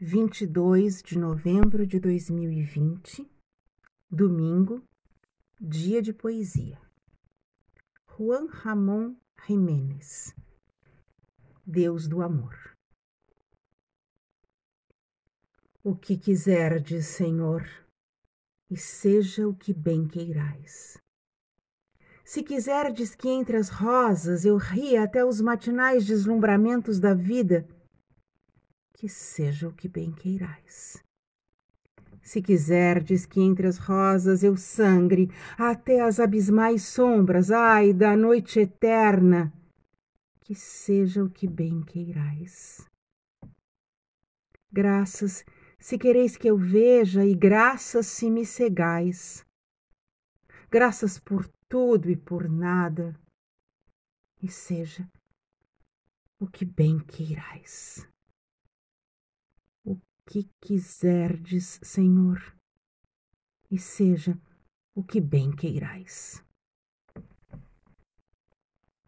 22 de novembro de 2020, domingo, dia de poesia. Juan Ramon Jiménez, Deus do Amor. O que quiserdes, Senhor, e seja o que bem queirais. Se quiserdes que entre as rosas eu ria até os matinais deslumbramentos da vida, que seja o que bem queirais. Se quiserdes que entre as rosas eu sangre até as abismais sombras, ai, da noite eterna, que seja o que bem queirais. Graças se quereis que eu veja, e graças se me cegais. Graças por tudo e por nada, e seja o que bem queirais que quiserdes, Senhor, e seja o que bem queirais.